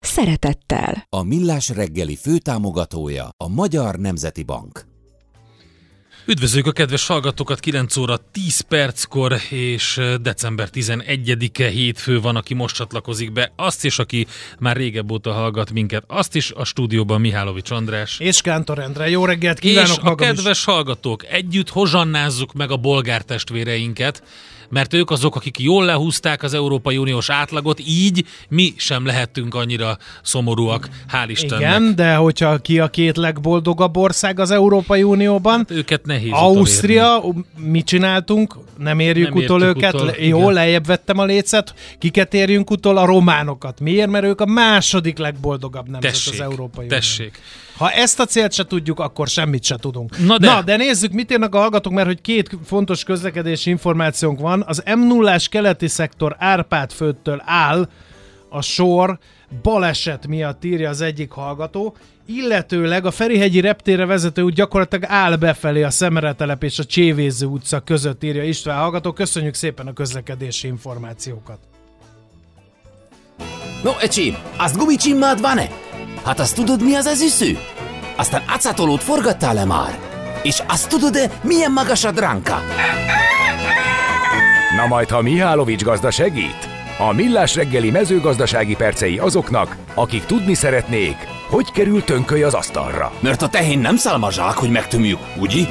szeretettel. A Millás reggeli főtámogatója a Magyar Nemzeti Bank. Üdvözlők a kedves hallgatókat, 9 óra 10 perckor, és december 11-e hétfő van, aki most csatlakozik be, azt is, aki már régebb óta hallgat minket, azt is a stúdióban Mihálovics András. És Kántor Endre, jó reggelt kívánok És a kedves is. hallgatók, együtt hozsannázzuk meg a bolgár testvéreinket, mert ők azok, akik jól lehúzták az Európai Uniós átlagot, így mi sem lehettünk annyira szomorúak, hál' Istennek. Igen, de hogyha ki a két legboldogabb ország az Európai Unióban? Hát őket nehéz Ausztria, mit csináltunk? Nem érjük Nem utol őket. Utol, Jó, igen. lejjebb vettem a lécet. Kiket érjünk utol? A románokat. Miért? Mert ők a második legboldogabb nemzet tessék, az Európai Unióban. Tessék. Ha ezt a célt se tudjuk, akkor semmit se tudunk. Na de, Na, de nézzük, mit írnak a hallgatók, mert hogy két fontos közlekedési információnk van. Az m 0 keleti szektor Árpád földtől áll a sor, baleset miatt írja az egyik hallgató, illetőleg a Ferihegyi reptére vezető út gyakorlatilag áll befelé a Szemeretelep és a Csévéző utca között írja István hallgató. Köszönjük szépen a közlekedési információkat. No, ecsi, azt gumicsimmád van-e? Hát azt tudod, mi az az üsző? Aztán acatolót forgattál-e már? És azt tudod-e, milyen magas a dránka? Na majd, ha Mihálovics gazda segít? A Millás reggeli mezőgazdasági percei azoknak, akik tudni szeretnék, hogy kerül tönköly az asztalra. Mert a tehén nem szálmazsák, hogy megtömjük, ugye?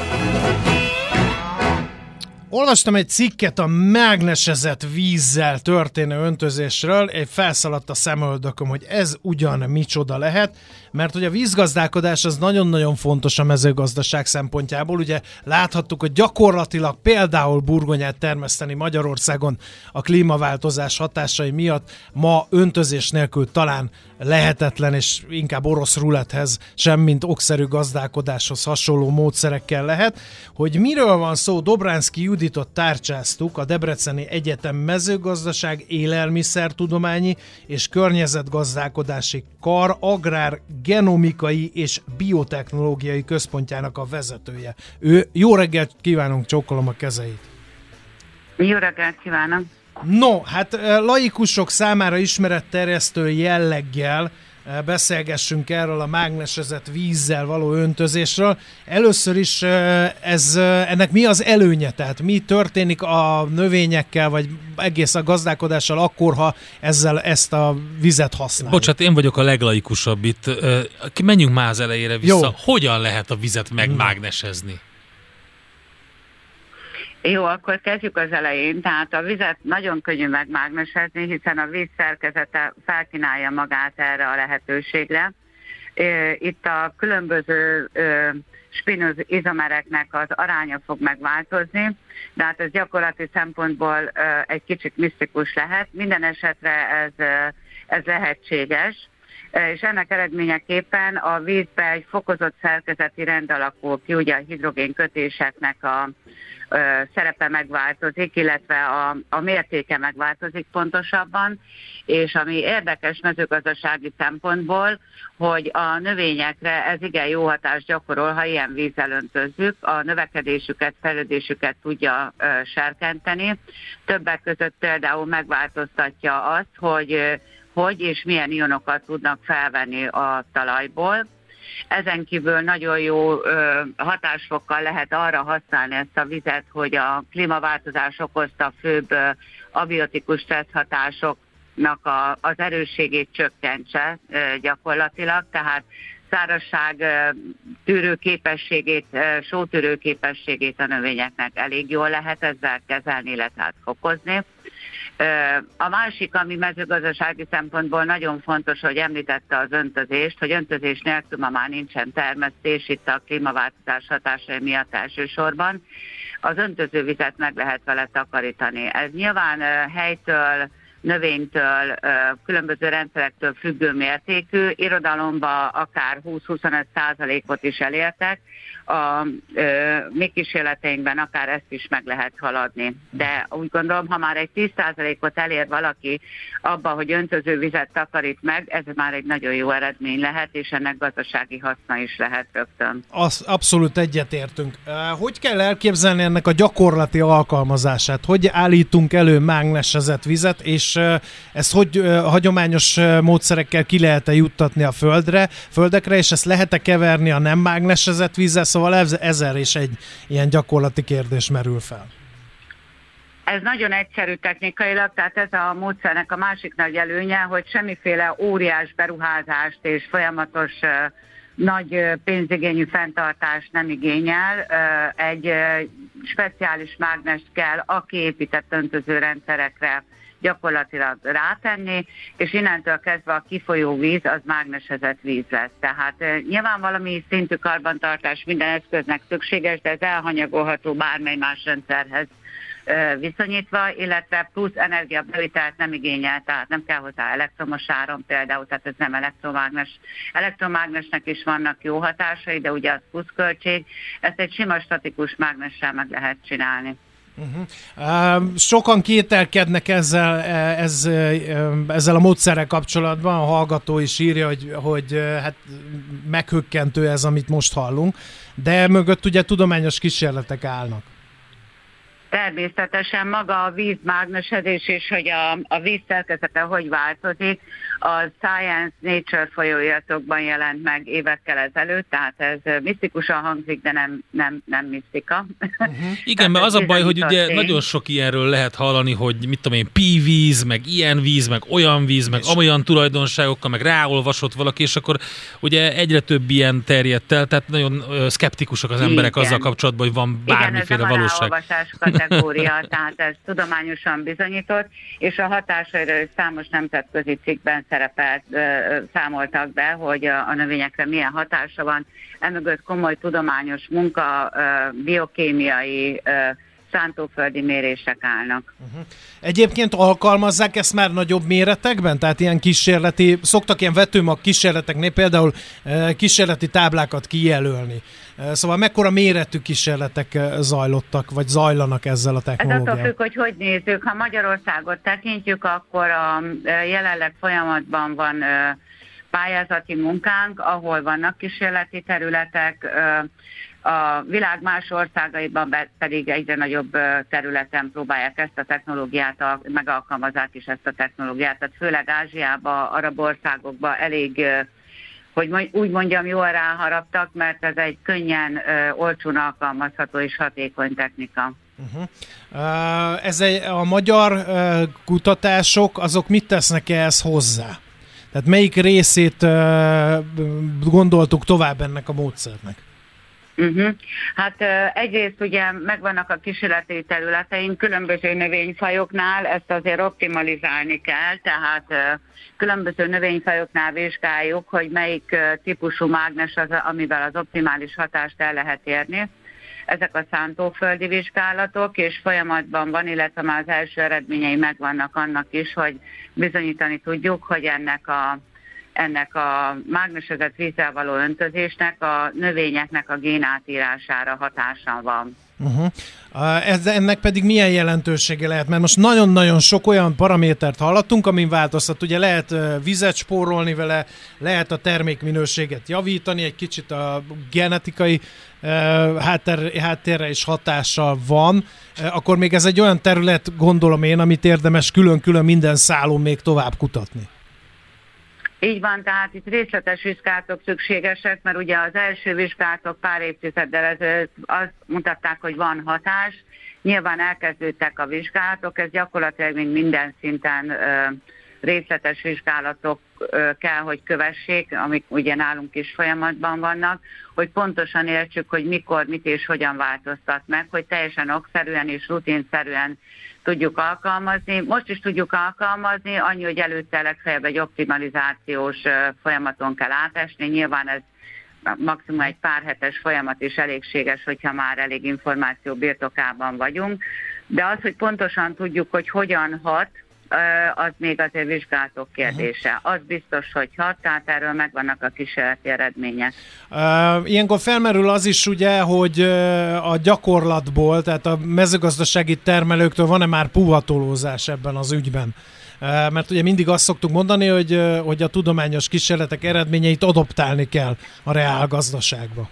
Olvastam egy cikket a mágnesezett vízzel történő öntözésről, egy felszaladt a szemöldököm, hogy ez ugyan micsoda lehet, mert hogy a vízgazdálkodás az nagyon-nagyon fontos a mezőgazdaság szempontjából. Ugye láthattuk, hogy gyakorlatilag például burgonyát termeszteni Magyarországon a klímaváltozás hatásai miatt ma öntözés nélkül talán lehetetlen, és inkább orosz rulethez, semmint okszerű gazdálkodáshoz hasonló módszerekkel lehet. Hogy miről van szó, Dobránszki Juditot tárcsáztuk, a Debreceni Egyetem mezőgazdaság, élelmiszertudományi és környezetgazdálkodási kar agrár genomikai és biotechnológiai központjának a vezetője. Ő jó reggelt kívánunk, csókolom a kezeit. Jó reggelt kívánok! No, hát laikusok számára ismeretterjesztő jelleggel beszélgessünk erről a mágnesezett vízzel való öntözésről. Először is ez, ennek mi az előnye? Tehát mi történik a növényekkel, vagy egész a gazdálkodással akkor, ha ezzel ezt a vizet használjuk? Bocsát, én vagyok a leglaikusabb itt. Menjünk már az elejére vissza. Jó. Hogyan lehet a vizet megmágnesezni? Jó, akkor kezdjük az elején. Tehát a vizet nagyon könnyű megmágnesezni, hiszen a víz szerkezete felkínálja magát erre a lehetőségre. Itt a különböző spinoz izomereknek az aránya fog megváltozni, de hát ez gyakorlati szempontból egy kicsit misztikus lehet. Minden esetre ez, ez lehetséges és ennek eredményeképpen a vízbe egy fokozott szerkezeti rend alakul ki, ugye a hidrogén kötéseknek a, szerepe megváltozik, illetve a, a mértéke megváltozik pontosabban, és ami érdekes mezőgazdasági szempontból, hogy a növényekre ez igen jó hatást gyakorol, ha ilyen vízzel öntözzük, a növekedésüket, fejlődésüket tudja ö, serkenteni. Többek között például megváltoztatja azt, hogy hogy és milyen ionokat tudnak felvenni a talajból, ezen kívül nagyon jó hatásfokkal lehet arra használni ezt a vizet, hogy a klímaváltozás okozta főbb abiotikus stressz hatásoknak a, az erősségét csökkentse gyakorlatilag, tehát szárazság tűrő képességét, sótűrő képességét a növényeknek elég jól lehet ezzel kezelni, illetve hát fokozni. A másik, ami mezőgazdasági szempontból nagyon fontos, hogy említette az öntözést, hogy öntözés nélkül ma már nincsen termesztés, itt a klímaváltozás hatásai miatt elsősorban. Az öntözővizet meg lehet vele takarítani. Ez nyilván helytől növénytől, különböző rendszerektől függő mértékű, irodalomba akár 20-25 százalékot is elértek, a ö, mi kísérleteinkben akár ezt is meg lehet haladni. De úgy gondolom, ha már egy 10%-ot elér valaki abba, hogy öntöző vizet takarít meg, ez már egy nagyon jó eredmény lehet, és ennek gazdasági haszna is lehet rögtön. Az, abszolút egyetértünk. Hogy kell elképzelni ennek a gyakorlati alkalmazását? Hogy állítunk elő mágnesezett vizet, és ezt hogy hagyományos módszerekkel ki lehet-e juttatni a földre, földekre, és ezt lehet-e keverni a nem mágnesezett vízzel? Szóval ezer és egy ilyen gyakorlati kérdés merül fel. Ez nagyon egyszerű technikailag, tehát ez a módszernek a másik nagy előnye, hogy semmiféle óriás beruházást és folyamatos nagy pénzigényű fenntartást nem igényel. Egy speciális mágnes kell a kiépített öntözőrendszerekre gyakorlatilag rátenni, és innentől kezdve a kifolyó víz az mágnesezett víz lesz. Tehát nyilván valami szintű karbantartás minden eszköznek szükséges, de ez elhanyagolható bármely más rendszerhez viszonyítva, illetve plusz energiabevitelt nem igényel, tehát nem kell hozzá elektromos áram például, tehát ez nem elektromágnes. Elektromágnesnek is vannak jó hatásai, de ugye az pluszköltség. Ezt egy sima statikus mágnessel meg lehet csinálni. Uh-huh. Uh, sokan kételkednek ezzel, e, ez, e, ezzel a módszerrel kapcsolatban, a hallgató is írja, hogy, hogy hát meghökkentő ez, amit most hallunk, de mögött ugye tudományos kísérletek állnak. Természetesen maga a vízmágnesedés és hogy a, a víz szerkezete hogy változik, a Science Nature folyóiratokban jelent meg évekkel ezelőtt, tehát ez misztikusan hangzik, de nem, nem, nem misztika. Uh-huh. Igen, mert az a baj, hogy ugye nagyon sok ilyenről lehet hallani, hogy mit tudom én, víz, meg ilyen víz, meg olyan víz, meg olyan tulajdonságokkal, meg ráolvasott valaki, és akkor ugye egyre több ilyen terjedt el, tehát nagyon szkeptikusak az emberek Igen. azzal kapcsolatban, hogy van bármiféle Igen, ez valóság. a kategória, tehát ez tudományosan bizonyított, és a hatásairól számos nemzetközi cikkben szerepelt, számoltak be, hogy a növényekre milyen hatása van. Emögött komoly tudományos munka, biokémiai, szántóföldi mérések állnak. Uh-huh. Egyébként alkalmazzák ezt már nagyobb méretekben? Tehát ilyen kísérleti, szoktak ilyen vetőmag kísérleteknél például kísérleti táblákat kijelölni. Szóval mekkora méretű kísérletek zajlottak, vagy zajlanak ezzel a technológiával? Ez attól függ, hogy hogy nézzük. Ha Magyarországot tekintjük, akkor a jelenleg folyamatban van pályázati munkánk, ahol vannak kísérleti területek, a világ más országaiban pedig egyre nagyobb területen próbálják ezt a technológiát, megalkalmazzák is ezt a technológiát. Tehát főleg Ázsiába, arab országokba elég hogy úgy mondjam, jól ráharaptak, mert ez egy könnyen, olcsón alkalmazható és hatékony technika. Uh-huh. Uh, ez egy, a magyar kutatások, azok mit tesznek ehhez hozzá? Tehát melyik részét gondoltuk tovább ennek a módszernek? Uh-huh. Hát egyrészt ugye megvannak a kísérleti területeink különböző növényfajoknál, ezt azért optimalizálni kell, tehát különböző növényfajoknál vizsgáljuk, hogy melyik típusú mágnes az, amivel az optimális hatást el lehet érni. Ezek a szántóföldi vizsgálatok, és folyamatban van, illetve már az első eredményei megvannak annak is, hogy bizonyítani tudjuk, hogy ennek a ennek a mágnesezett vízzel való öntözésnek a növényeknek a génátírására hatása van. Uh-huh. Ez, ennek pedig milyen jelentősége lehet? Mert most nagyon-nagyon sok olyan paramétert hallottunk, amin változtat. Ugye lehet vizet spórolni vele, lehet a termékminőséget javítani, egy kicsit a genetikai uh, háttér, háttérre is hatással van. Uh, akkor még ez egy olyan terület, gondolom én, amit érdemes külön-külön minden szálon még tovább kutatni. Így van, tehát itt részletes vizsgálatok szükségesek, mert ugye az első vizsgálatok pár évtizeddel ezelőtt azt mutatták, hogy van hatás. Nyilván elkezdődtek a vizsgálatok, ez gyakorlatilag még minden szinten részletes vizsgálatok kell, hogy kövessék, amik ugye nálunk is folyamatban vannak, hogy pontosan értsük, hogy mikor, mit és hogyan változtat meg, hogy teljesen okszerűen és rutinszerűen tudjuk alkalmazni. Most is tudjuk alkalmazni, annyi, hogy előtte legfeljebb egy optimalizációs folyamaton kell átesni. Nyilván ez maximum egy pár hetes folyamat is elégséges, hogyha már elég információ birtokában vagyunk. De az, hogy pontosan tudjuk, hogy hogyan hat, az még azért vizsgálatok kérdése. Az biztos, hogy hat, tehát erről megvannak a kísérleti eredmények. Ilyenkor felmerül az is ugye, hogy a gyakorlatból, tehát a mezőgazdasági termelőktől van-e már puhatolózás ebben az ügyben? Mert ugye mindig azt szoktuk mondani, hogy, hogy a tudományos kísérletek eredményeit adoptálni kell a reál gazdaságba.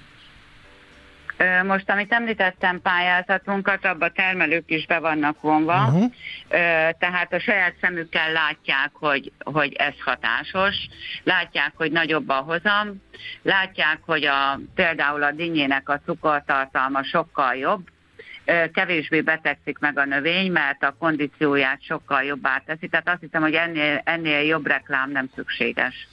Most, amit említettem pályázatunkat, abban termelők is be vannak vonva, uh-huh. tehát a saját szemükkel látják, hogy, hogy ez hatásos, látják, hogy nagyobb a hozam, látják, hogy a, például a dinnyének a cukortartalma sokkal jobb, kevésbé betegszik meg a növény, mert a kondícióját sokkal jobbá teszi. Tehát azt hiszem, hogy ennél, ennél jobb reklám nem szükséges.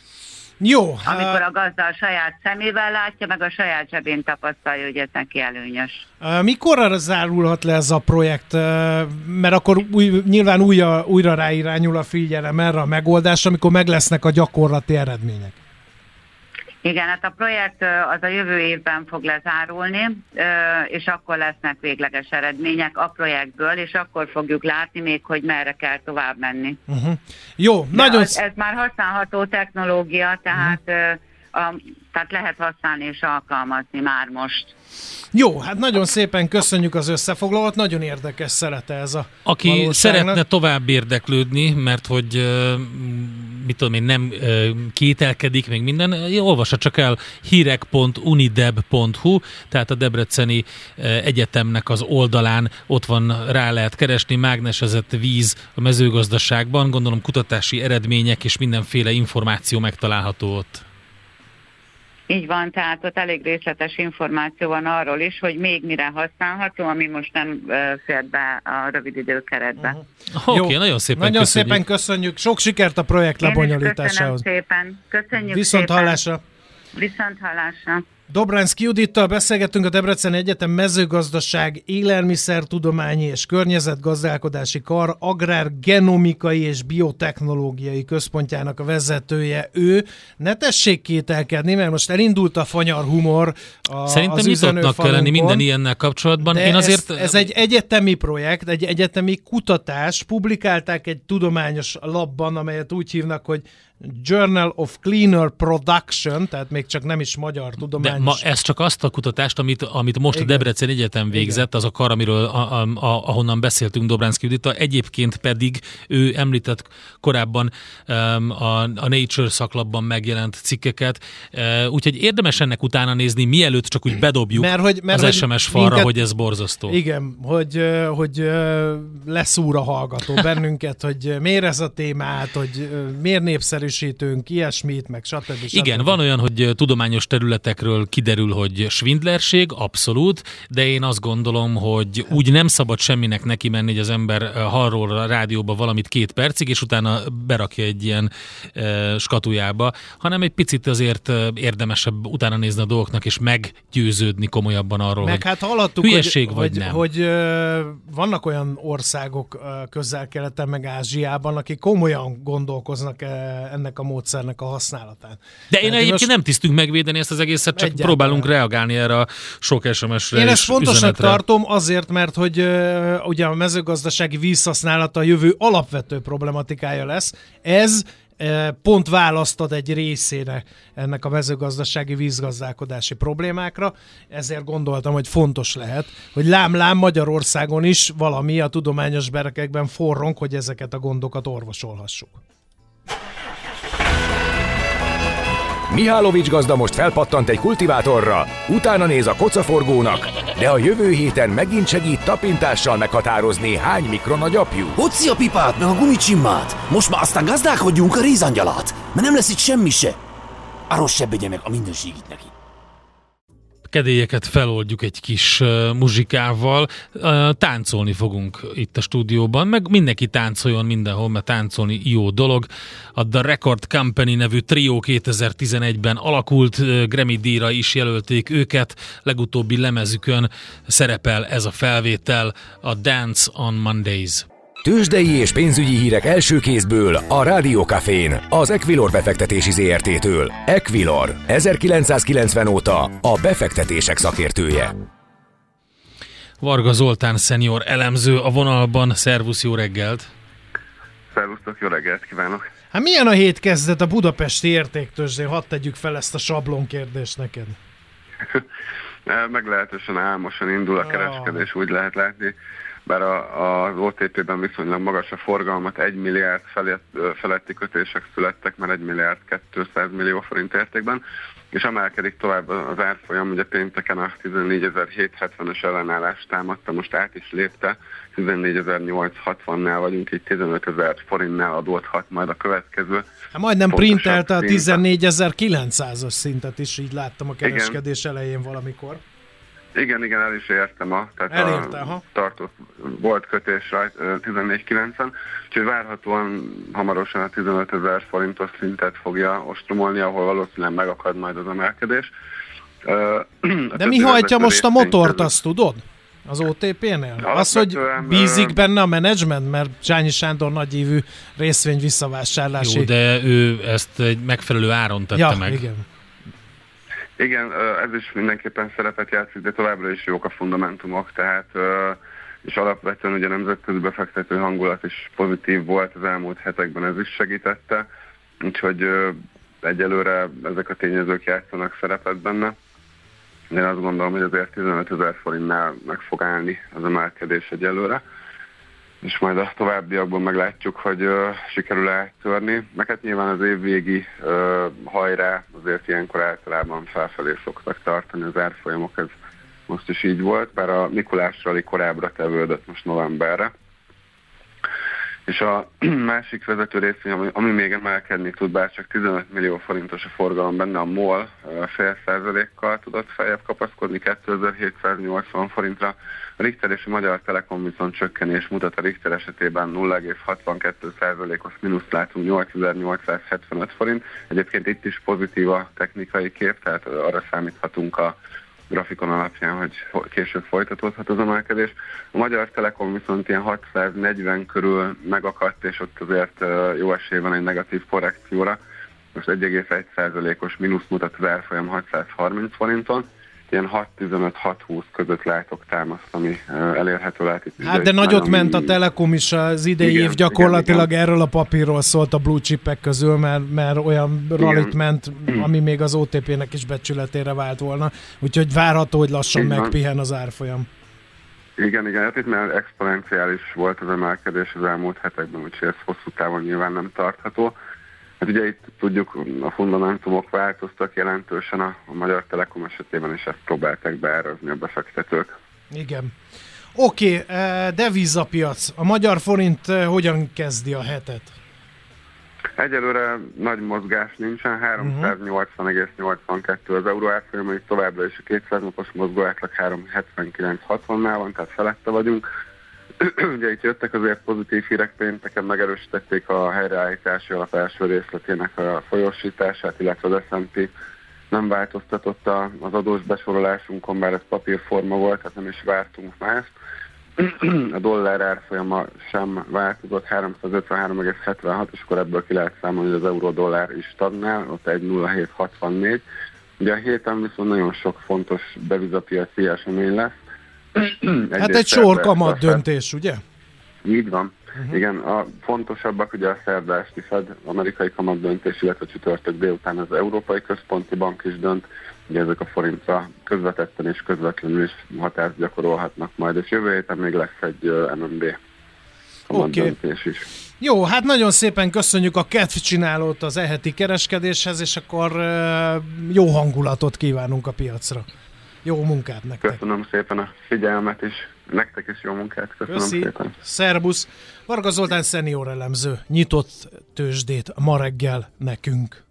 Jó. Amikor a gazda a saját szemével látja, meg a saját zsebén tapasztalja, hogy ez neki előnyös. Mikor zárulhat le ez a projekt? Mert akkor új, nyilván újra, újra ráirányul a figyelem erre a megoldásra, amikor meg lesznek a gyakorlati eredmények. Igen, hát a projekt az a jövő évben fog lezárulni, és akkor lesznek végleges eredmények a projektből, és akkor fogjuk látni még, hogy merre kell tovább menni. Uh-huh. Jó, De nagyon... Az, ez már használható technológia, tehát, uh-huh. A, tehát lehet használni és alkalmazni már most. Jó, hát nagyon szépen köszönjük az összefoglalót, nagyon érdekes szerete ez a Aki szeretne tovább érdeklődni, mert hogy mit tudom én, nem kételkedik még minden, olvassa csak el hírek.unideb.hu, tehát a Debreceni Egyetemnek az oldalán ott van, rá lehet keresni mágnesezett víz a mezőgazdaságban, gondolom kutatási eredmények és mindenféle információ megtalálható ott. Így van, tehát ott elég részletes információ van arról is, hogy még mire használható, ami most nem fér be a rövid időkeretbe. Uh-huh. Oké, okay, nagyon szépen Nagyon köszönjük. szépen köszönjük. Sok sikert a projekt lebonyolításához. Köszönöm szépen. Köszönjük Viszont szépen. hallásra. Viszont hallásra. Dobránszki Judittal beszélgettünk a Debrecen Egyetem mezőgazdaság, élelmiszertudományi és környezetgazdálkodási kar agrárgenomikai és biotechnológiai központjának a vezetője. Ő ne tessék kételkedni, mert most elindult a fanyar humor a, Szerintem az nyitottnak kell lenni minden ilyennel kapcsolatban. De Én azért... ez, ez egy egyetemi projekt, egy egyetemi kutatás. Publikálták egy tudományos labban, amelyet úgy hívnak, hogy Journal of Cleaner Production, tehát még csak nem is magyar tudományos. De ma ez csak azt a kutatást, amit, amit most Igen. a Debrecen Egyetem végzett, Igen. az a kar, amiről a, a, a, ahonnan beszéltünk Dobránszki Judita, egyébként pedig ő említett korábban um, a, a Nature szaklapban megjelent cikkeket, uh, úgyhogy érdemes ennek utána nézni, mielőtt csak úgy bedobjuk mert hogy, mert az hogy SMS falra, minket, hogy ez borzasztó. Igen, hogy, hogy leszúr a hallgató bennünket, hogy miért ez a témát, hogy miért népszerű megerősítünk, ilyesmit, meg stb. stb. Igen, van olyan, hogy tudományos területekről kiderül, hogy svindlerség, abszolút, de én azt gondolom, hogy úgy nem szabad semminek neki menni, hogy az ember hallról a rádióba valamit két percig, és utána berakja egy ilyen e, skatujába, hanem egy picit azért érdemesebb utána nézni a dolgoknak, és meggyőződni komolyabban arról, meg hogy hát hallottuk, hülyeség hogy, vagy hogy, nem. Hogy, hogy vannak olyan országok közel-keleten, meg Ázsiában, akik komolyan gondolkoznak ennek a módszernek a használatán. De én egyébként most... nem tisztünk megvédeni ezt az egészet, csak Egyáltalán. próbálunk reagálni erre a sok SMS-re Én ezt fontosnak üzenetre. tartom azért, mert hogy uh, ugye a mezőgazdasági vízhasználata a jövő alapvető problematikája lesz. Ez pont választad egy részére ennek a mezőgazdasági vízgazdálkodási problémákra, ezért gondoltam, hogy fontos lehet, hogy lám-lám Magyarországon is valami a tudományos berekekben forrong, hogy ezeket a gondokat orvosolhassuk. Mihálovics gazda most felpattant egy kultivátorra, utána néz a kocaforgónak, de a jövő héten megint segít tapintással meghatározni, hány mikron a gyapjú. Hoci a pipát, meg a gumicsimmát! Most már aztán gazdálkodjunk a rézangyalat, mert nem lesz itt semmi se. Arról se meg a mindenségit neki kedélyeket feloldjuk egy kis uh, muzsikával. Uh, táncolni fogunk itt a stúdióban, meg mindenki táncoljon mindenhol, mert táncolni jó dolog. A The Record Company nevű trió 2011-ben alakult, uh, Grammy díjra is jelölték őket, legutóbbi lemezükön szerepel ez a felvétel, a Dance on Mondays. Tőzsdei és pénzügyi hírek első kézből a Rádiókafén, az Equilor befektetési ZRT-től. Equilor, 1990 óta a befektetések szakértője. Varga Zoltán szenior elemző a vonalban. Szervusz, jó reggelt! Szervusztok, jó reggelt kívánok! Hát milyen a hét kezdet a budapesti értéktőzsdén? Hadd tegyük fel ezt a sablon kérdést neked. Meglehetősen álmosan indul a kereskedés, úgy lehet látni bár a, az OTP-ben viszonylag magas a forgalmat, 1 milliárd felett, feletti kötések születtek, mert 1 milliárd 200 millió forint értékben, és emelkedik tovább az árfolyam, ugye pénteken a 14.770-es ellenállást támadta, most át is lépte, 14.860-nál vagyunk, így 15.000 forintnál adódhat majd a következő. Hát majdnem printelte a 14.900-as szintet is, így láttam a kereskedés Igen. elején valamikor. Igen, igen, el is értem a, tehát Elérte, a ha. tartott, volt kötés rajt 14.90, úgyhogy várhatóan hamarosan a 15 ezer forintos szintet fogja ostromolni, ahol valószínűleg megakad majd az emelkedés. De mi hajtja most a motort, azt tudod? Az OTP-nél? Az, hogy bízik benne a menedzsment, mert Csányi Sándor nagyívű részvény visszavásárlási... Jó, de ő ezt egy megfelelő áron tette ja, meg. igen. Igen, ez is mindenképpen szerepet játszik, de továbbra is jók a fundamentumok, tehát és alapvetően ugye nemzetközi befektető hangulat is pozitív volt az elmúlt hetekben, ez is segítette, úgyhogy egyelőre ezek a tényezők játszanak szerepet benne. Én azt gondolom, hogy azért 15 ezer forintnál meg fog állni az emelkedés egyelőre és majd a továbbiakban meglátjuk, hogy uh, sikerül-e törni. Meg hát nyilván az évvégi uh, hajrá azért ilyenkor általában felfelé szoktak tartani az árfolyamok, ez most is így volt, bár a Mikulás rali korábbra tevődött most novemberre. És a másik vezető részvény, ami, ami még emelkedni tud, bár csak 15 millió forintos a forgalom benne, a MOL fél százalékkal tudott feljebb kapaszkodni 2780 forintra. A Richter és a Magyar Telekom viszont csökkenés mutat a Richter esetében 0,62 százalékos mínusz látunk 8875 forint. Egyébként itt is pozitív a technikai kép, tehát arra számíthatunk a grafikon alapján, hogy később folytatódhat az emelkedés. A Magyar Telekom viszont ilyen 640 körül megakadt, és ott azért jó esély van egy negatív korrekcióra. Most 1,1%-os mínusz mutat az árfolyam 630 forinton ilyen 6-15-6-20 között látok támaszt, ami elérhető itt. Hát de nagyot ment a Telekom is az idei igen, év, gyakorlatilag igen, igen. erről a papírról szólt a blue chipek közül, mert, mert olyan rallit ment, ami még az OTP-nek is becsületére vált volna, úgyhogy várható, hogy lassan igen. megpihen az árfolyam. Igen, igen, hát itt már exponenciális volt az emelkedés az elmúlt hetekben, úgyhogy ez hosszú távon nyilván nem tartható. Hát ugye itt tudjuk, a fundamentumok változtak jelentősen a, a Magyar Telekom esetében, és ezt próbálták beárazni a befektetők. Igen. Oké, okay, eh, devizapiac. A magyar forint eh, hogyan kezdi a hetet? Egyelőre nagy mozgás nincsen, 380,82 az euró árfolyama, itt továbbra is a 200 napos mozgó átlag 379,60-nál van, tehát felette vagyunk. Ugye itt jöttek azért pozitív hírek pénteken, megerősítették a helyreállítási alap első részletének a folyósítását, illetve az S&P nem változtatott az adós besorolásunkon, bár ez papírforma volt, tehát nem is vártunk mást. A dollár árfolyama sem változott, 353,76, és akkor ebből ki lehet számolni, hogy az euró-dollár is stagnál, ott egy 0,764. Ugye a héten viszont nagyon sok fontos devizapiaci esemény lesz, hát egy sor kamat döntés, ugye? Így van. Uh-huh. Igen, a fontosabbak ugye a szerdás Fed amerikai kamat döntés, illetve csütörtök délután az Európai Központi Bank is dönt, ugye ezek a forintra közvetetten és közvetlenül is hatást gyakorolhatnak majd, és jövő héten még lesz egy MNB kamat okay. döntés is. Jó, hát nagyon szépen köszönjük a kedvcsinálót az eheti kereskedéshez, és akkor jó hangulatot kívánunk a piacra. Jó munkát nektek! Köszönöm szépen a figyelmet is, nektek is jó munkát, köszönöm Köszi. szépen! Szerbusz! Varga Zoltán szenior elemző, nyitott tőzsdét ma reggel nekünk.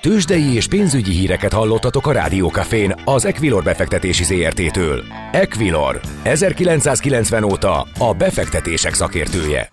Tőzsdei és pénzügyi híreket hallottatok a Rádiókafén az Equilor befektetési ZRT-től. Equilor, 1990 óta a befektetések szakértője.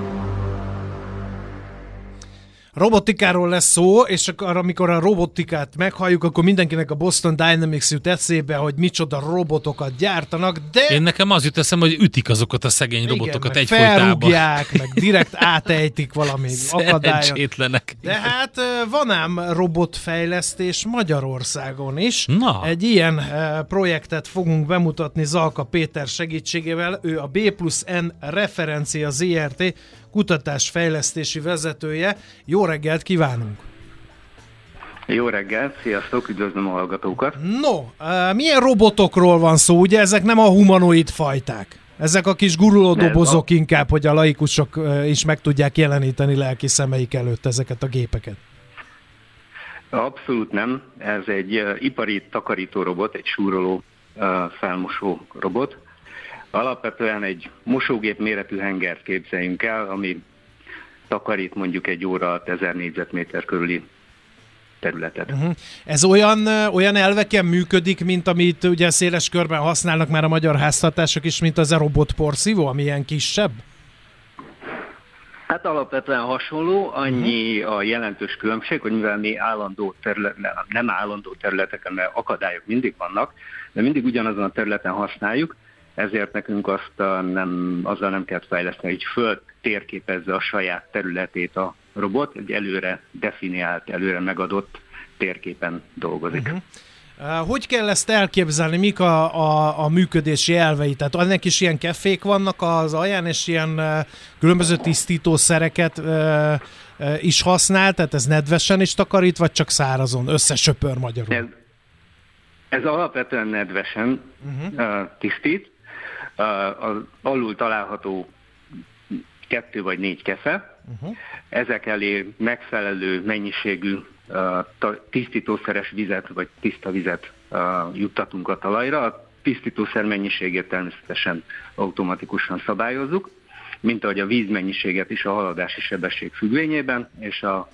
Robotikáról lesz szó, és akkor amikor a robotikát meghalljuk, akkor mindenkinek a Boston Dynamics jut eszébe, hogy micsoda robotokat gyártanak, de... Én nekem az jut eszem, hogy ütik azokat a szegény igen, robotokat meg egyfolytában. felrúgják, meg direkt átejtik valami akadályon. De hát van ám robotfejlesztés Magyarországon is. Na. Egy ilyen projektet fogunk bemutatni Zalka Péter segítségével. Ő a B plusz N referencia ZRT kutatásfejlesztési vezetője. Jó reggelt kívánunk! Jó reggel, sziasztok, üdvözlöm a hallgatókat. No, ö, milyen robotokról van szó? Ugye ezek nem a humanoid fajták. Ezek a kis guruló dobozok inkább, hogy a laikusok ö, is meg tudják jeleníteni lelki szemeik előtt ezeket a gépeket. Abszolút nem, ez egy uh, ipari takarító robot, egy súroló felmosó robot. Alapvetően egy mosógép méretű hengert képzeljünk el, ami takarít mondjuk egy óra alatt 1000 négyzetméter körüli területet. Uh-huh. Ez olyan, olyan elveken működik, mint amit ugye széles körben használnak már a magyar háztartások is, mint az a robotporszívó, ami ilyen kisebb? Hát alapvetően hasonló, annyi uh-huh. a jelentős különbség, hogy mivel mi állandó terület, nem állandó területeken, mert akadályok mindig vannak, de mindig ugyanazon a területen használjuk, ezért nekünk azt a nem, azzal nem kell fejleszteni, hogy föld térképezze a saját területét a robot, egy előre definiált, előre megadott térképen dolgozik. Uh-huh. Uh, Hogy kell ezt elképzelni, mik a, a, a működési elvei? Tehát annak is ilyen kefék vannak az alján, és ilyen uh, különböző tisztítószereket uh, is használ, tehát ez nedvesen is takarít, vagy csak szárazon, összesöpör magyarul? Ez, ez alapvetően nedvesen uh-huh. uh, tisztít. Az alul található kettő vagy négy kefe. Uh-huh. Ezek elé megfelelő mennyiségű tisztítószeres vizet vagy tiszta vizet juttatunk a talajra. A tisztítószer mennyiségét természetesen automatikusan szabályozzuk, mint ahogy a víz mennyiséget is a haladási sebesség függvényében, és a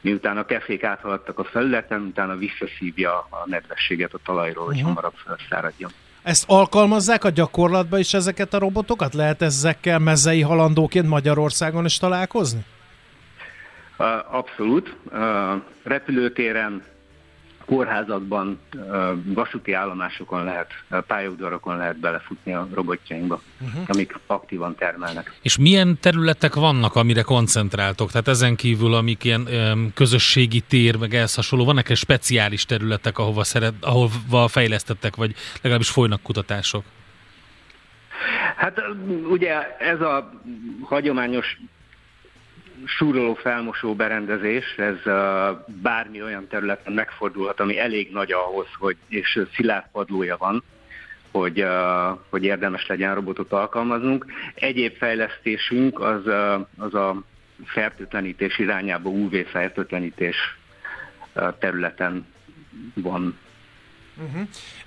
miután a kefék áthaladtak a felületen, utána visszaszívja a nedvességet a talajról, hogy Mhm. hamarabb felszáradjon. Ezt alkalmazzák a gyakorlatban is ezeket a robotokat? Lehet ezekkel mezei halandóként Magyarországon is találkozni? Abszolút. Repülőtéren, kórházakban, vasúti állomásokon lehet, pályaudvarokon lehet belefutni a robotjainkba, uh-huh. amik aktívan termelnek. És milyen területek vannak, amire koncentráltok? Tehát ezen kívül, amik ilyen öm, közösségi tér, meg ehhez hasonló, vannak egy speciális területek, ahova, szeret, ahova fejlesztettek, vagy legalábbis folynak kutatások? Hát ugye ez a hagyományos súroló felmosó berendezés, ez bármi olyan területen megfordulhat, ami elég nagy ahhoz, hogy, és szilárd padlója van, hogy, hogy érdemes legyen robotot alkalmaznunk. Egyéb fejlesztésünk az, az a fertőtlenítés irányába UV fertőtlenítés területen van.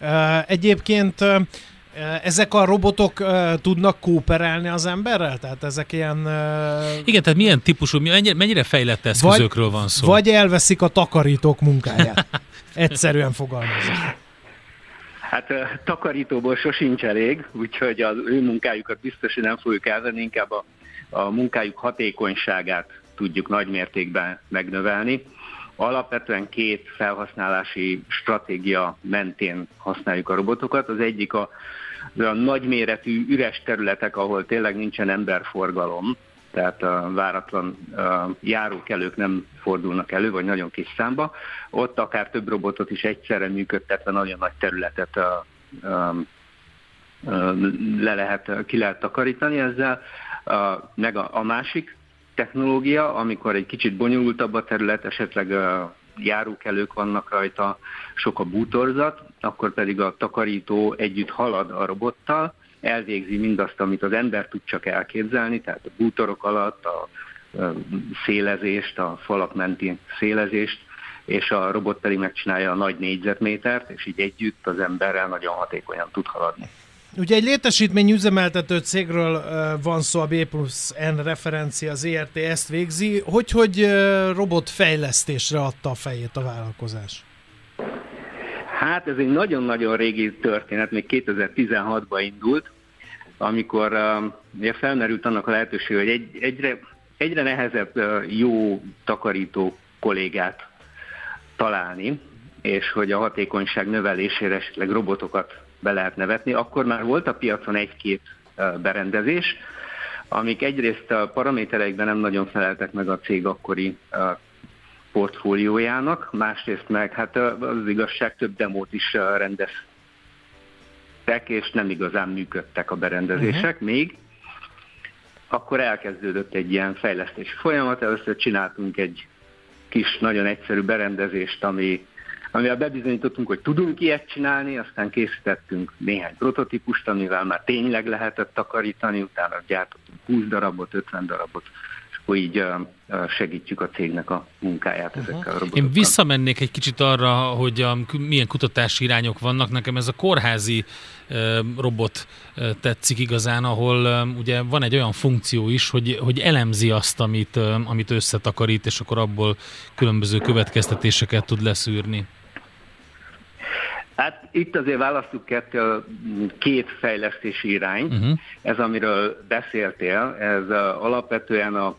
Uh, Egyébként ezek a robotok uh, tudnak kooperálni az emberrel? Tehát ezek ilyen... Uh, Igen, tehát milyen típusú, mennyire, mennyire fejlett eszközökről van szó? Vagy elveszik a takarítók munkáját. Egyszerűen fogalmazva. Hát takarítóból sosincs elég, úgyhogy az ő munkájukat biztos, hogy nem fogjuk elvenni, inkább a, a munkájuk hatékonyságát tudjuk nagy mértékben megnövelni. Alapvetően két felhasználási stratégia mentén használjuk a robotokat. Az egyik a, a nagyméretű üres területek, ahol tényleg nincsen emberforgalom, tehát a váratlan járókelők nem fordulnak elő, vagy nagyon kis számba. Ott akár több robotot is egyszerre működtetve nagyon nagy területet le lehet, ki lehet takarítani ezzel. Meg a, másik technológia, amikor egy kicsit bonyolultabb a terület, esetleg járókelők vannak rajta, sok a bútorzat, akkor pedig a takarító együtt halad a robottal, elvégzi mindazt, amit az ember tud csak elképzelni, tehát a bútorok alatt a szélezést, a falak menti szélezést, és a robot pedig megcsinálja a nagy négyzetmétert, és így együtt az emberrel nagyon hatékonyan tud haladni. Ugye egy létesítmény üzemeltető cégről van szó, a B plusz N referencia, az ERT ezt végzi. Hogy, hogy robotfejlesztésre adta a fejét a vállalkozás? Hát ez egy nagyon-nagyon régi történet, még 2016-ban indult, amikor uh, ugye felmerült annak a lehetőség, hogy egy, egyre egyre nehezebb jó takarító kollégát találni, és hogy a hatékonyság növelésére esetleg robotokat be lehet nevetni, akkor már volt a piacon egy-két berendezés, amik egyrészt a paramétereikben nem nagyon feleltek meg a cég akkori portfóliójának, másrészt meg hát az igazság több demót is rendeztek, és nem igazán működtek a berendezések uh-huh. még. Akkor elkezdődött egy ilyen fejlesztési folyamat, először csináltunk egy kis, nagyon egyszerű berendezést, ami amivel bebizonyítottunk, hogy tudunk ilyet csinálni, aztán készítettünk néhány prototípust, amivel már tényleg lehetett takarítani, utána gyártottunk 20 darabot, 50 darabot, akkor így segítjük a cégnek a munkáját uh-huh. a robotokkal. Én visszamennék egy kicsit arra, hogy a, milyen kutatási irányok vannak. Nekem ez a kórházi robot tetszik igazán, ahol ugye van egy olyan funkció is, hogy, hogy elemzi azt, amit, amit összetakarít, és akkor abból különböző következtetéseket tud leszűrni. Hát itt azért választjuk kettő, két fejlesztési irány. Uh-huh. Ez, amiről beszéltél, ez alapvetően a,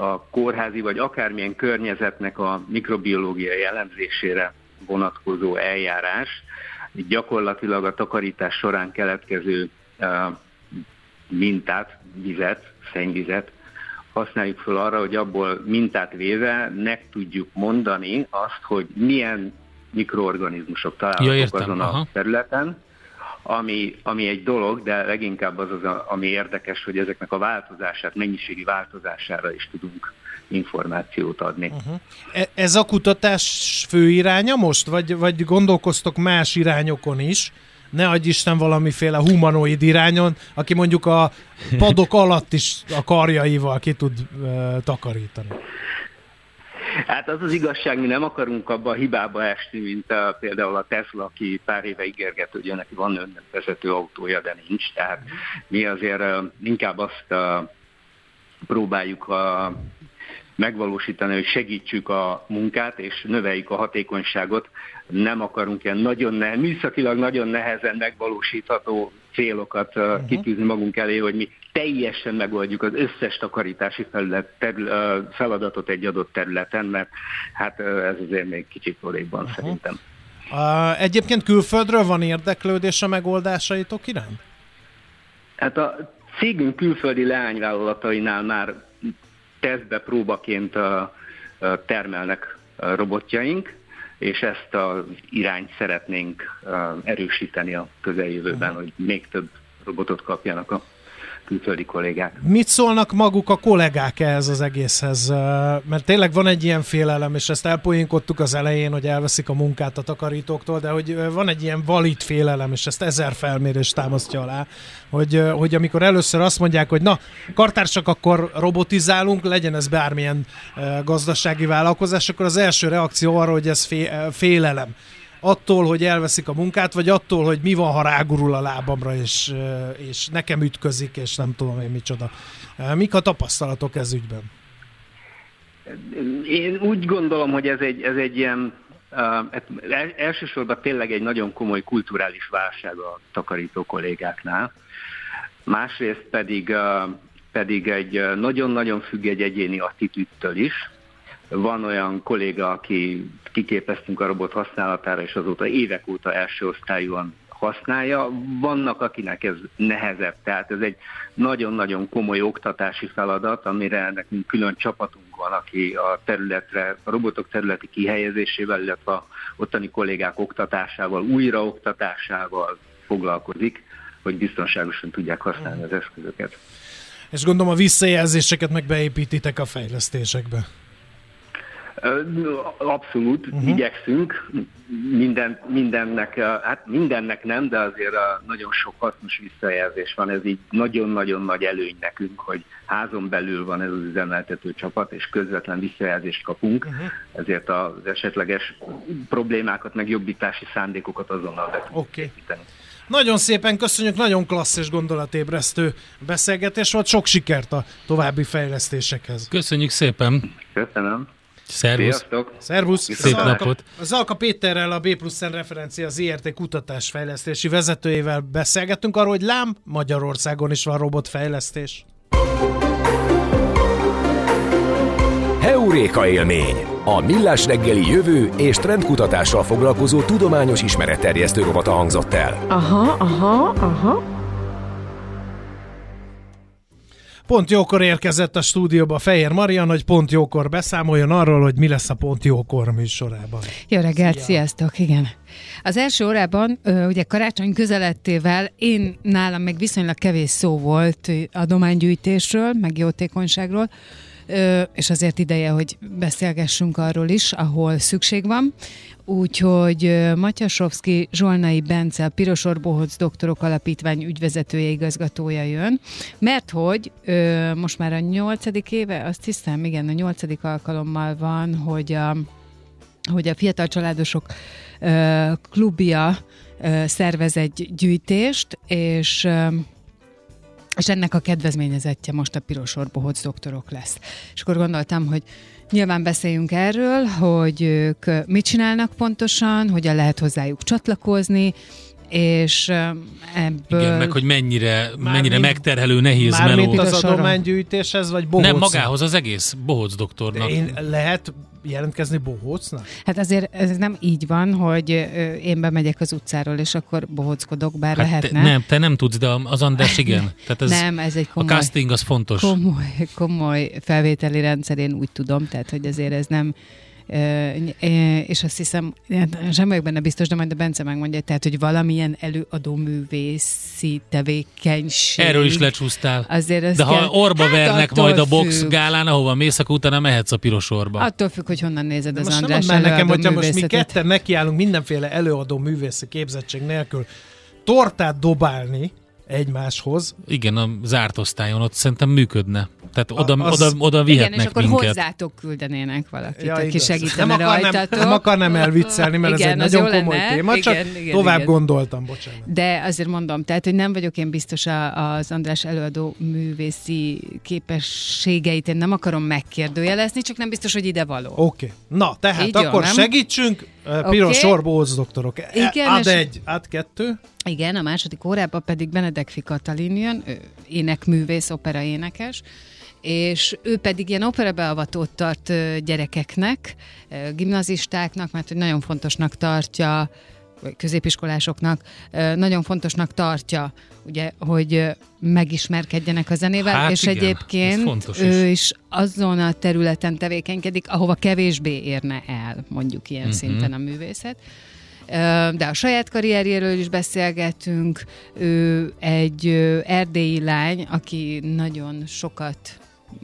a kórházi vagy akármilyen környezetnek a mikrobiológiai elemzésére vonatkozó eljárás. Gyakorlatilag a takarítás során keletkező mintát, vizet, szennyvizet használjuk fel arra, hogy abból mintát véve meg tudjuk mondani azt, hogy milyen mikroorganizmusok találhatók ja, azon Aha. a területen, ami, ami egy dolog, de leginkább az az, ami érdekes, hogy ezeknek a változását, mennyiségi változására is tudunk információt adni. Uh-huh. Ez a kutatás fő iránya most, vagy, vagy gondolkoztok más irányokon is? Ne adj Isten valamiféle humanoid irányon, aki mondjuk a padok alatt is a karjaival ki tud uh, takarítani. Hát az az igazság, mi nem akarunk abba a hibába esni, mint a, például a Tesla, aki pár éve ígérget, hogy neki van önvezető autója, de nincs. Tehát mi azért inkább azt próbáljuk a, megvalósítani, hogy segítsük a munkát és növeljük a hatékonyságot. Nem akarunk ilyen nagyon ne, műszakilag nagyon nehezen megvalósítható célokat uh-huh. kitűzni magunk elé, hogy mi teljesen megoldjuk az összes takarítási felület, terül, feladatot egy adott területen, mert hát ez azért még kicsit odébb szerintem. Uh, egyébként külföldről van érdeklődés a megoldásaitok iránt? Hát a cégünk külföldi leányvállalatainál már tesztbe próbaként termelnek robotjaink, és ezt az irányt szeretnénk erősíteni a közeljövőben, uh-huh. hogy még több robotot kapjanak a külföldi kollégák. Mit szólnak maguk a kollégák ehhez az egészhez? Mert tényleg van egy ilyen félelem, és ezt elpoénkodtuk az elején, hogy elveszik a munkát a takarítóktól, de hogy van egy ilyen valid félelem, és ezt ezer felmérés támasztja alá, hogy, hogy amikor először azt mondják, hogy na, kartársak akkor robotizálunk, legyen ez bármilyen gazdasági vállalkozás, akkor az első reakció arra, hogy ez félelem attól, hogy elveszik a munkát, vagy attól, hogy mi van, ha rágurul a lábamra, és, és nekem ütközik, és nem tudom én micsoda. Mik a tapasztalatok ez ügyben? Én úgy gondolom, hogy ez egy, ez egy ilyen uh, elsősorban tényleg egy nagyon komoly kulturális válság a takarító kollégáknál. Másrészt pedig, pedig egy nagyon-nagyon függ egy egyéni attitűdtől is. Van olyan kolléga, aki kiképeztünk a robot használatára, és azóta évek óta első osztályúan használja. Vannak, akinek ez nehezebb, tehát ez egy nagyon-nagyon komoly oktatási feladat, amire nekünk külön csapatunk van, aki a területre, a robotok területi kihelyezésével, illetve a ottani kollégák oktatásával, újraoktatásával foglalkozik, hogy biztonságosan tudják használni az eszközöket. És gondolom a visszajelzéseket meg beépítitek a fejlesztésekbe. Abszolút, uh-huh. igyekszünk. Minden, mindennek, hát mindennek nem, de azért nagyon sok hasznos visszajelzés van. Ez így nagyon-nagyon nagy előny nekünk, hogy házon belül van ez az üzemeltető csapat, és közvetlen visszajelzést kapunk, uh-huh. ezért az esetleges problémákat, meg jobbítási szándékokat azonnal be tudunk okay. Nagyon szépen köszönjük, nagyon klassz és gondolatébresztő beszélgetés volt. Sok sikert a további fejlesztésekhez. Köszönjük szépen. Köszönöm. Szervusz. Sziasztok. Szervusz. Szép Zalka, napot. Zalka Péterrel, a B plusz referencia, az IRT kutatásfejlesztési vezetőjével beszélgettünk arról, hogy lám Magyarországon is van robotfejlesztés. Euréka élmény. A Millás reggeli jövő és trendkutatással foglalkozó tudományos ismeretterjesztő rovata hangzott el. Aha, aha, aha. Pont jókor érkezett a stúdióba Fehér Marian, hogy pont jókor beszámoljon arról, hogy mi lesz a Pont Jókor műsorában. Jó reggelt, Szia. sziasztok, igen. Az első órában, ugye karácsony közelettével én nálam meg viszonylag kevés szó volt adománygyűjtésről, meg jótékonyságról, és azért ideje, hogy beszélgessünk arról is, ahol szükség van. Úgyhogy Matyasovszki Zsolnai Bence, a Pirosor Bohóc Doktorok Alapítvány ügyvezetője, igazgatója jön, mert hogy ö, most már a nyolcadik éve, azt hiszem, igen, a nyolcadik alkalommal van, hogy a, hogy a fiatal családosok ö, klubja ö, szervez egy gyűjtést, és ö, és ennek a kedvezményezetje most a Pirosor Bohóc doktorok lesz. És akkor gondoltam, hogy Nyilván beszéljünk erről, hogy ők mit csinálnak pontosan, hogyan lehet hozzájuk csatlakozni, és ebből... Igen, meg hogy mennyire, már mennyire mint, megterhelő, nehéz már meló. Az adománygyűjtéshez, vagy Bohóc? Nem, magához az egész Bohóc doktornak. De én lehet jelentkezni bohócnak? Hát azért ez nem így van, hogy én bemegyek az utcáról, és akkor bohóckodok, bár hát lehetne. Te, nem, te nem tudsz, de az András igen. Tehát ez, nem, ez egy komoly... A casting az fontos. Komoly, komoly felvételi rendszer, én úgy tudom, tehát hogy azért ez nem és azt hiszem, sem vagyok benne biztos, de majd a Bence megmondja, tehát, hogy valamilyen előadó művészi tevékenység. Erről is lecsúsztál. Azért de kell, ha orba hát vernek majd a box függ. gálán, ahova mész, akkor utána mehetsz a piros orba. Attól függ, hogy honnan nézed de az most András nem nekem, hogyha most mi ketten nekiállunk mindenféle előadó művészi képzettség nélkül tortát dobálni, egymáshoz. Igen, a zárt osztályon ott szerintem működne. Tehát oda, az... oda, oda vihetnek Igen, és akkor minket. hozzátok küldenének valakit, ja, aki segítene nem rajtatok. Nem akarnám elviccelni, mert igen, ez egy nagyon komoly lenne. téma, csak igen, igen, tovább igen. gondoltam, bocsánat. De azért mondom, tehát, hogy nem vagyok én biztos az András előadó művészi képességeit, én nem akarom megkérdőjelezni, csak nem biztos, hogy ide való. Oké. Okay. Na, tehát Így akkor jó, segítsünk, Piros okay. Sorbóz doktorok. Igen, ad egy, ad kettő. Igen, a második órában pedig Benedek Katalin jön, énekművész, opera énekes, és ő pedig ilyen operabeavatót tart gyerekeknek, gimnazistáknak, mert hogy nagyon fontosnak tartja, vagy középiskolásoknak nagyon fontosnak tartja, ugye, hogy megismerkedjenek a zenével, hát és igen, egyébként ő is. is azon a területen tevékenykedik, ahova kevésbé érne el, mondjuk ilyen uh-huh. szinten a művészet de a saját karrierjéről is beszélgetünk. Ő egy erdélyi lány, aki nagyon sokat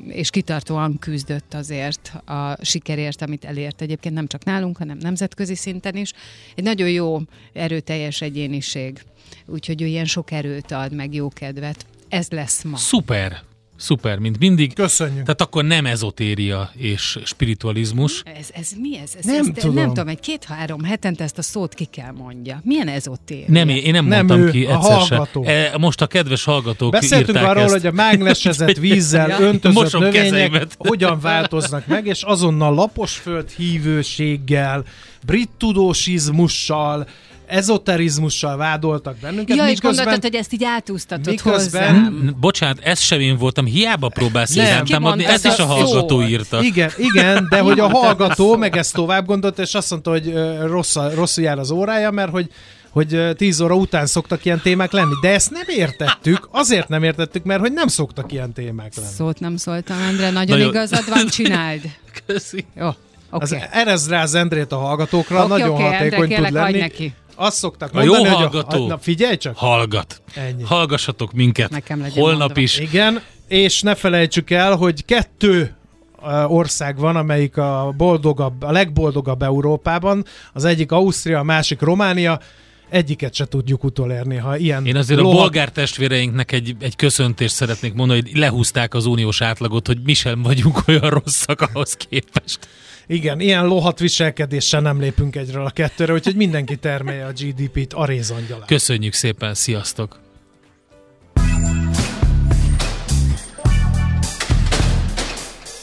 és kitartóan küzdött azért a sikerért, amit elért egyébként nem csak nálunk, hanem nemzetközi szinten is. Egy nagyon jó, erőteljes egyéniség. Úgyhogy ő ilyen sok erőt ad, meg jó kedvet. Ez lesz ma. Szuper! Szuper, mint mindig. Köszönjük. Tehát akkor nem ezotéria és spiritualizmus. Ez, ez mi ez? ez nem, ez, tudom. nem tudom, egy két-három hetente ezt a szót ki kell mondja. Milyen ezotéria? Nem, én nem, nem mondtam ő, ki egyszer se. E, most a kedves hallgatók Beszéltünk arról, ezt. hogy a mágnesezett vízzel öntözött növények kezeimet. hogyan változnak meg, és azonnal laposföld hívőséggel, brit tudósizmussal, ezoterizmussal vádoltak bennünket. Ja, és gondoltad, hogy ezt így átúztatod miközben... hozzá. Bocsánat, ez sem én voltam, hiába próbálsz nem, támadni, ezt is a hallgató írta. Igen, igen, de hogy a hallgató meg ezt tovább gondolta, és azt mondta, hogy rossz, rosszul jár az órája, mert hogy hogy 10 óra után szoktak ilyen témák lenni. De ezt nem értettük, azért nem értettük, mert hogy nem szoktak ilyen témák lenni. Szót nem szóltam, Endre, nagyon Na igazad van, csináld. Köszi. Jó. Okay. Az, erez rá az Endrét a hallgatókra, okay, nagyon okay, hatékony Endre, tud lenni. Neki azt szokták a mondani, jó hallgató. Hogy a, na figyelj csak! Hallgat. Ennyi. Hallgassatok minket. Nekem Holnap mondva. is. Igen, és ne felejtsük el, hogy kettő ország van, amelyik a boldogabb, a legboldogabb Európában. Az egyik Ausztria, a másik Románia egyiket se tudjuk utolérni, ha ilyen Én azért loha... a bolgár testvéreinknek egy, egy köszöntést szeretnék mondani, hogy lehúzták az uniós átlagot, hogy mi sem vagyunk olyan rosszak ahhoz képest. Igen, ilyen lohat viselkedéssel nem lépünk egyről a kettőre, úgyhogy mindenki termelje a GDP-t a rézangyalán. Köszönjük szépen, sziasztok!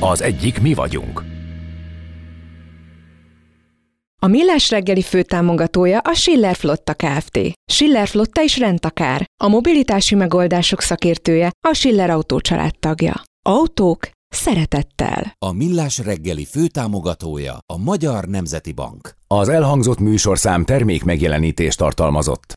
Az egyik mi vagyunk. A Millás reggeli főtámogatója a Schiller Flotta Kft. Schiller Flotta is rendtakár. A mobilitási megoldások szakértője a Schiller Autó tagja. Autók szeretettel. A Millás reggeli főtámogatója a Magyar Nemzeti Bank. Az elhangzott műsorszám termék megjelenítést tartalmazott.